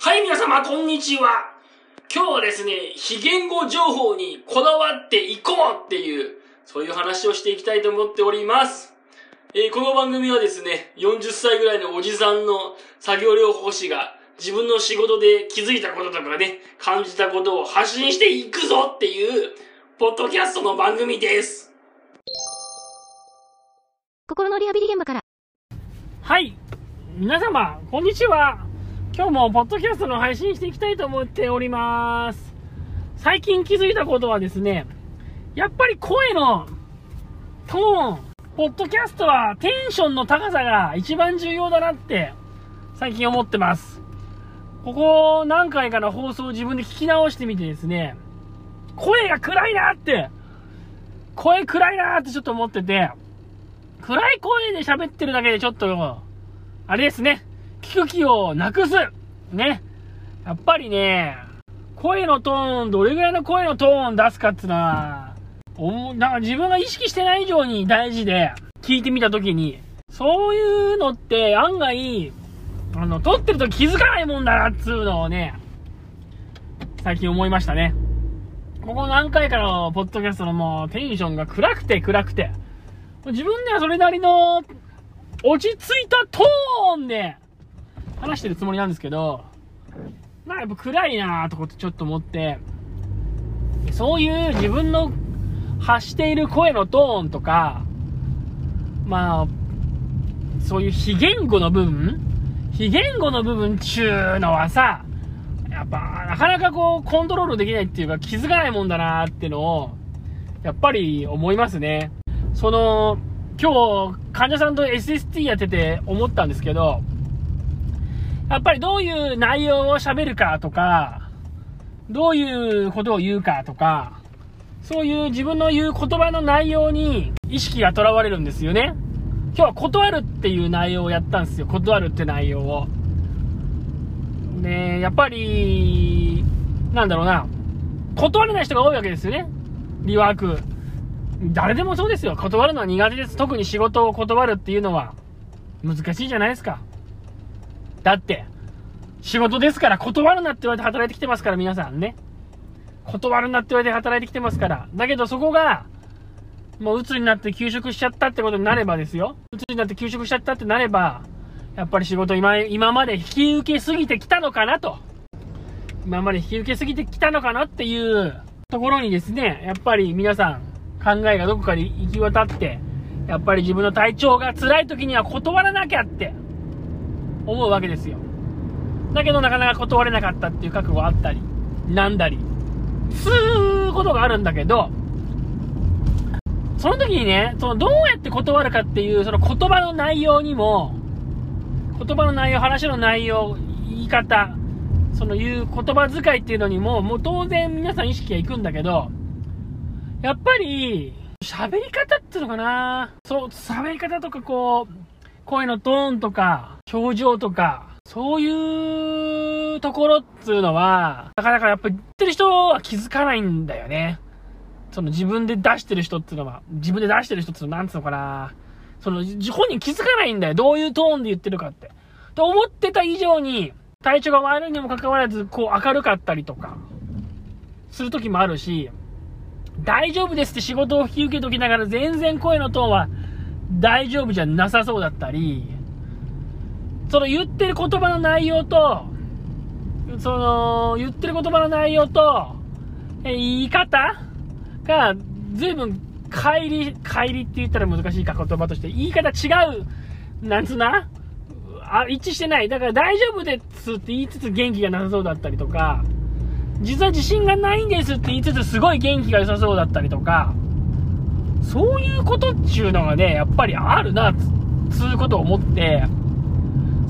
はい、皆様、こんにちは。今日はですね、非言語情報にこだわっていこうっていう、そういう話をしていきたいと思っております。えーこの番組はですね、40歳ぐらいのおじさんの作業療法士が自分の仕事で気づいたこととかね、感じたことを発信していくぞっていう、ポッドキャストの番組です。心のリハビリ現場から。はい。皆様、こんにちは。今日もポッドキャストの配信していきたいと思っております。最近気づいたことはですね、やっぱり声のトーン、ポッドキャストはテンションの高さが一番重要だなって最近思ってます。ここ何回かの放送を自分で聞き直してみてですね、声が暗いなって、声暗いなってちょっと思ってて、暗い声で喋ってるだけでちょっと、あれですね、聞く気をなくす。ね。やっぱりね、声のトーン、どれぐらいの声のトーン出すかっていうのは、おなんか自分が意識してない以上に大事で、聞いてみたときに、そういうのって案外、あの、撮ってると気づかないもんだなっつうのをね、最近思いましたね。ここ何回かのポッドキャストのもうテンションが暗くて暗くて、自分ではそれなりの落ち着いたトーンで話してるつもりなんですけど、なんかやっぱ暗いなーとかってちょっと思って、そういう自分の発している声のトーンとか、まあ、そういう非言語の部分非言語の部分っちゅうのはさ、やっぱなかなかこうコントロールできないっていうか気づかないもんだなーってのを、やっぱり思いますね。その、今日、患者さんと SST やってて思ったんですけど、やっぱりどういう内容を喋るかとか、どういうことを言うかとか、そういう自分の言う言葉の内容に意識がとらわれるんですよね。今日は断るっていう内容をやったんですよ。断るって内容を。で、やっぱり、なんだろうな、断れない人が多いわけですよね。リワーク。誰でもそうですよ。断るのは苦手です。特に仕事を断るっていうのは難しいじゃないですか。だって、仕事ですから断るなって言われて働いてきてますから、皆さんね。断るなって言われて働いてきてますから。だけどそこが、もう鬱になって休職しちゃったってことになればですよ。鬱になって休職しちゃったってなれば、やっぱり仕事今、今まで引き受けすぎてきたのかなと。今まで引き受けすぎてきたのかなっていうところにですね、やっぱり皆さん考えがどこかに行き渡って、やっぱり自分の体調が辛い時には断らなきゃって思うわけですよ。だけどなかなか断れなかったっていう覚悟あったり、なんだり、すうことがあるんだけど、その時にね、そのどうやって断るかっていう、その言葉の内容にも、言葉の内容、話の内容、言い方、その言う言葉遣いっていうのにも、もう当然皆さん意識がいくんだけど、やっぱり、喋り方っていうのかなそう、喋り方とかこう、声のトーンとか、表情とか、そういうところっていうのは、なかなかやっぱり言ってる人は気づかないんだよね。その自分で出してる人っていうのは、自分で出してる人っていうのはなんつうのかなその、本人気づかないんだよ。どういうトーンで言ってるかって。と思ってた以上に、体調が悪いにもかかわらず、こう明るかったりとか、する時もあるし、大丈夫ですって仕事を引き受けときながら全然声のトーンは大丈夫じゃなさそうだったり、その言ってる言葉の内容と、その言ってる言葉の内容と、え言い方が随分乖離、乖離って言ったら難しいか言葉として、言い方違う、なんつうな？あ、一致してない。だから大丈夫ですって言いつつ元気がなさそうだったりとか、実は自信がないんですって言いつつすごい元気が良さそうだったりとか、そういうことっちゅうのがね、やっぱりあるな、つつうことを思って、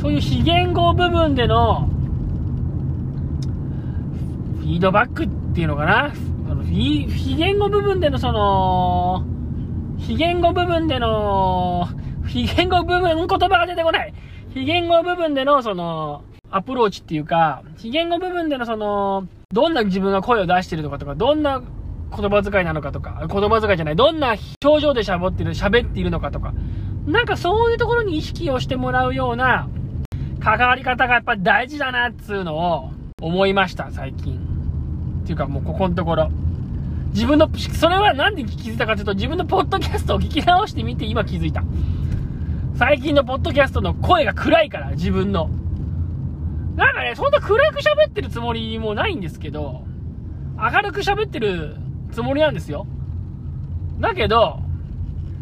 そういう非言語部分での、フィードバックっていうのかな？その非言語部分でのその、非言語部分での、非言語部分、言葉が出てこない。非言語部分でのその、アプローチっていうか、非言語部分でのその、どんな自分が声を出してるのかとか、どんな言葉遣いなのかとか、言葉遣いじゃない、どんな表情で喋ってる、喋っているのかとか、なんかそういうところに意識をしてもらうような関わり方がやっぱり大事だなっつうのを思いました、最近。っていうかもうここのところ。自分の、それはなんで気づいたかというと、自分のポッドキャストを聞き直してみて今気づいた。最近のポッドキャストの声が暗いから、自分の。なんかね、そんな暗く喋ってるつもりもないんですけど、明るく喋ってるつもりなんですよ。だけど、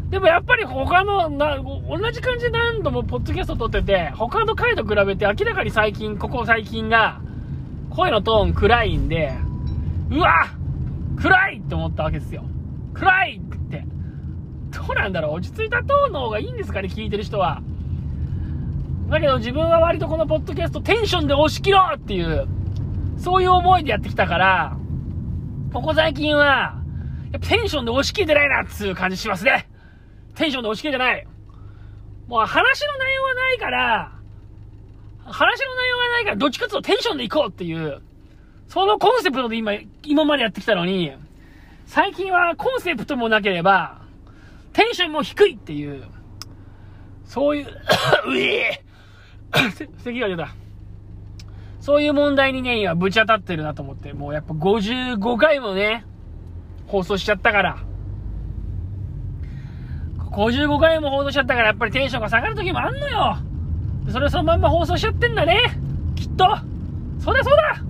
でもやっぱり他のな、同じ感じで何度もポッドキャスト撮ってて、他の回と比べて明らかに最近、ここ最近が、声のトーン暗いんで、うわ暗いって思ったわけですよ。暗いって。どうなんだろう？落ち着いたトーンの方がいいんですかね？聞いてる人は。だけど自分は割とこのポッドキャストテンションで押し切ろうっていう、そういう思いでやってきたから、ここ最近は、やっぱテンションで押し切れてないなっつう感じしますね。テンションで押し切れてない。もう話の内容はないから、話の内容がないから、どっちかっていうとテンションで行こうっていう、そのコンセプトで今、今までやってきたのに、最近はコンセプトもなければ、テンションも低いっていう、そういう、うえー 咳が出た。そういう問題にね、今ぶち当たってるなと思って、もうやっぱ55回もね、放送しちゃったから。55回も放送しちゃったから、やっぱりテンションが下がる時もあんのよ。それそのまんま放送しちゃってんだね。きっと。そうだそうだ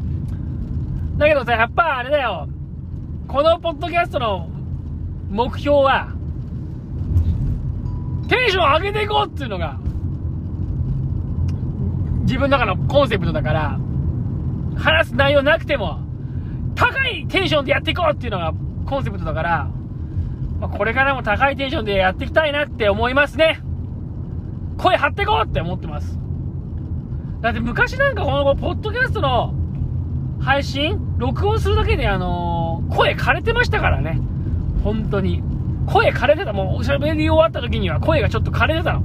だけどさ、やっぱあれだよ。このポッドキャストの目標は、テンション上げていこうっていうのが、自分の中のコンセプトだから、話す内容なくても、高いテンションでやっていこうっていうのがコンセプトだから、まあこれからも高いテンションでやっていきたいなって思いますね。声張ってこうって思ってます。だって昔なんかこのポッドキャストの配信録音するだけであのー声枯れてましたからね。本当に。声枯れてた。もうおしゃべり終わった時には声がちょっと枯れてたの。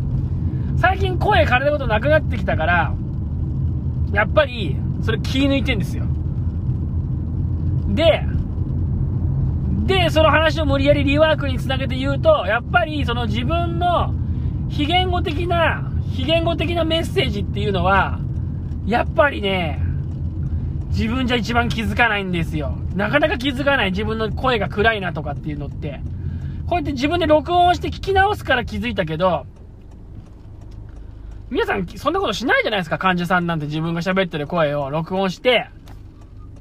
最近声枯れることなくなってきたから、やっぱり、それ気抜いてんですよ。で、で、その話を無理やりリワークにつなげて言うと、やっぱりその自分の非言語的な、非言語的なメッセージっていうのは、やっぱりね、自分じゃ一番気づかないんですよ。なかなか気づかない自分の声が暗いなとかっていうのって。こうやって自分で録音して聞き直すから気づいたけど、皆さんそんなことしないじゃないですか。患者さんなんて自分が喋ってる声を録音して、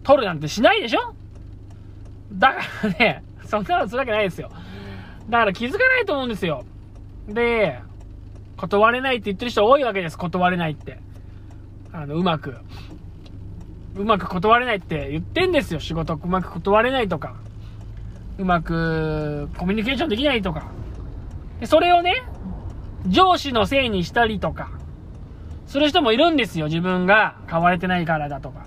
撮るなんてしないでしょだからね、そんなのするわけないですよ。だから気づかないと思うんですよ。で、断れないって言ってる人多いわけです。断れないって。あの、うまく。うまく断れないって言ってんですよ。仕事うまく断れないとか。うまくコミュニケーションできないとか。でそれをね、上司のせいにしたりとか、する人もいるんですよ。自分が変われてないからだとか。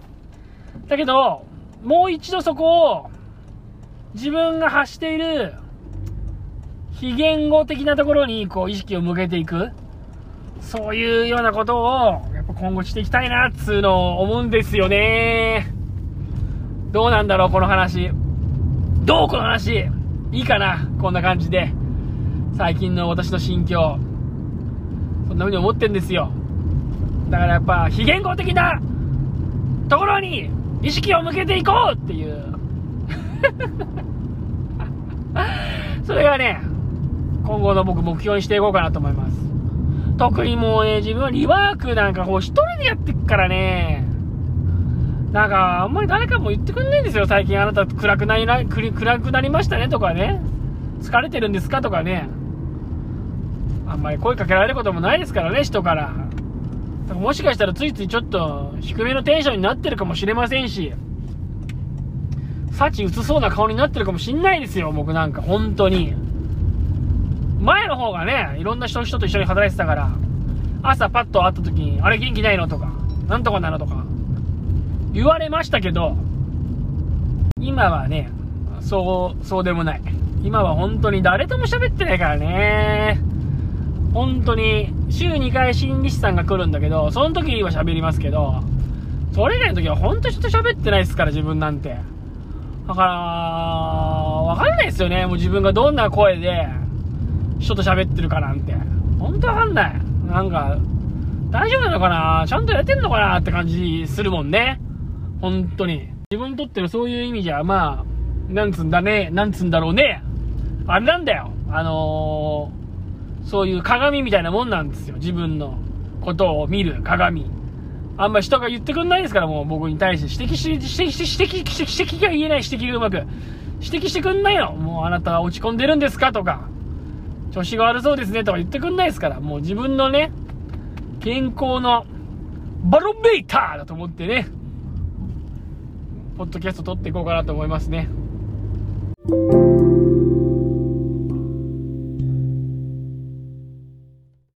だけど、もう一度そこを、自分が発している、非言語的なところに、こう、意識を向けていく。そういうようなことを、やっぱ今後していきたいな、っつうのを思うんですよね。どうなんだろう、この話。どうこの話いいかなこんな感じで。最近の私の心境。そんな風に思ってんですよ。だからやっぱ、非言語的なところに意識を向けていこうっていう。それがね、今後の僕目標にしていこうかなと思います。特にもうね、自分はリワークなんかこう一人でやってっからね、なんかあんまり誰かも言ってくんないんですよ、最近あなた暗くなりな、暗くなりましたね。とかね、疲れてるんですか？とかね、あんまり声かけられることもないですからね、人から。だからもしかしたらついついちょっと低めのテンションになってるかもしれませんし、幸薄そうな顔になってるかもしんないですよ、僕なんか、本当に。前の方がね、いろんな人人と一緒に働いてたから、朝パッと会った時に、あれ元気ないのとか、なんとかなのとか、言われましたけど、今はね、そう、そうでもない。今は本当に誰とも喋ってないからね。本当に、週2回心理師さんが来るんだけど、その時は喋りますけど、それ以外の時は本当人と喋ってないですから、自分なんて。だから、わかんないですよね。もう自分がどんな声で、人と喋ってるかなんて。本当わかんない。なんか、大丈夫なのかな？ちゃんとやってんのかなって感じするもんね。本当に。自分にとってのそういう意味じゃ、まあ、なんつんだね、なんつんだろうね。あれなんだよ。あのー、そういう鏡みたいなもんなんですよ。自分のことを見る鏡。あんまり人が言ってくんないですから、もう僕に対して指摘し、指摘し、指摘、指摘、指摘が言えない指摘がうまく。指摘してくんないの。もうあなたは落ち込んでるんですかとか、調子が悪そうですねとか言ってくんないですから、もう自分のね、健康のバロメーターだと思ってね、ポッドキャスト撮っていこうかなと思いますね。